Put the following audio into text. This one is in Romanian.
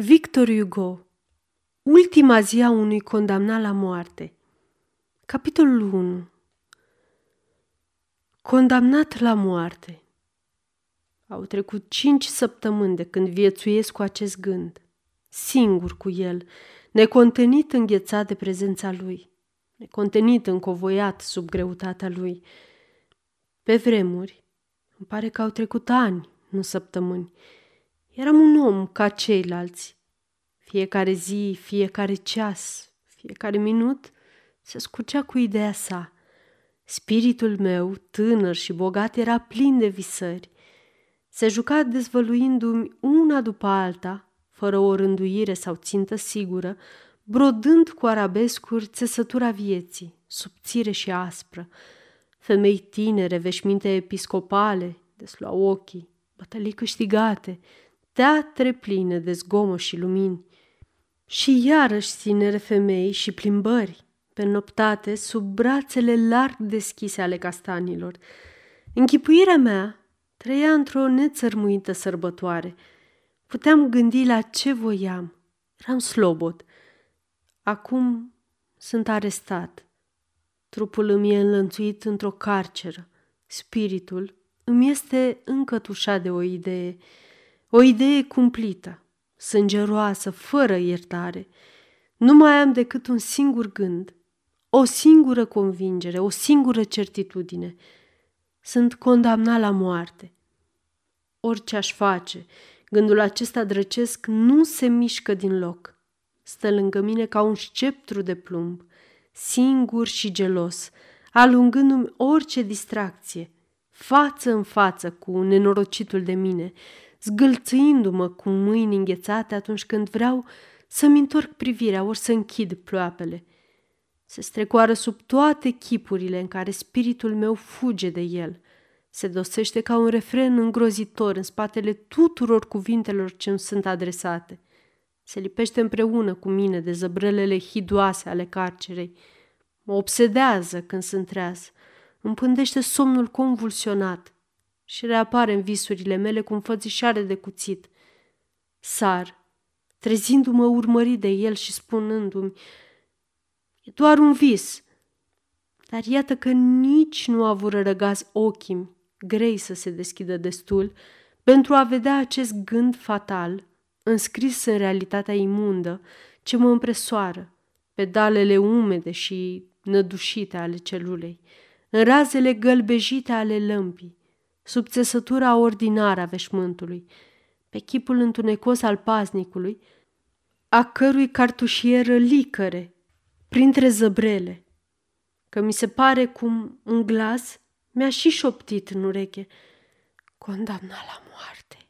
Victor Hugo Ultima zi a unui condamnat la moarte. Capitolul 1 Condamnat la moarte. Au trecut cinci săptămâni de când viețuiesc cu acest gând, singur cu el, necontenit înghețat de prezența lui, necontenit încovoiat sub greutatea lui. Pe vremuri, îmi pare că au trecut ani, nu săptămâni, Eram un om ca ceilalți. Fiecare zi, fiecare ceas, fiecare minut se scurgea cu ideea sa. Spiritul meu, tânăr și bogat, era plin de visări. Se juca dezvăluindu-mi una după alta, fără o rânduire sau țintă sigură, brodând cu arabescuri țesătura vieții, subțire și aspră. Femei tinere, veșminte episcopale, desluau ochii, bătălii câștigate, teatre pline de zgomă și lumini. Și iarăși tinere femei și plimbări, pe noptate, sub brațele larg deschise ale castanilor. Închipuirea mea trăia într-o nețărmuită sărbătoare. Puteam gândi la ce voiam. Eram slobod. Acum sunt arestat. Trupul îmi e înlănțuit într-o carceră. Spiritul îmi este încătușat de o idee – o idee cumplită, sângeroasă, fără iertare. Nu mai am decât un singur gând, o singură convingere, o singură certitudine. Sunt condamnat la moarte. Orice aș face, gândul acesta drăcesc nu se mișcă din loc. Stă lângă mine ca un sceptru de plumb, singur și gelos, alungându-mi orice distracție, față în față cu nenorocitul de mine, zgâlțâindu-mă cu mâini înghețate atunci când vreau să-mi întorc privirea ori să închid ploapele. Se strecoară sub toate chipurile în care spiritul meu fuge de el. Se dosește ca un refren îngrozitor în spatele tuturor cuvintelor ce îmi sunt adresate. Se lipește împreună cu mine de zăbrelele hidoase ale carcerei. Mă obsedează când sunt treaz. Îmi pândește somnul convulsionat – și reapare în visurile mele cu înfățișare de cuțit. Sar, trezindu-mă urmărit de el și spunându-mi, e doar un vis. Dar iată că nici nu a vrut răgaz ochii grei să se deschidă destul pentru a vedea acest gând fatal, înscris în realitatea imundă, ce mă împresoară, pedalele umede și nădușite ale celulei, în razele gălbejite ale lămpii, sub țesătura ordinară a veșmântului, pe chipul întunecos al paznicului, a cărui cartușieră licăre printre zăbrele, că mi se pare cum un glas mi-a și șoptit în ureche, condamna la moarte.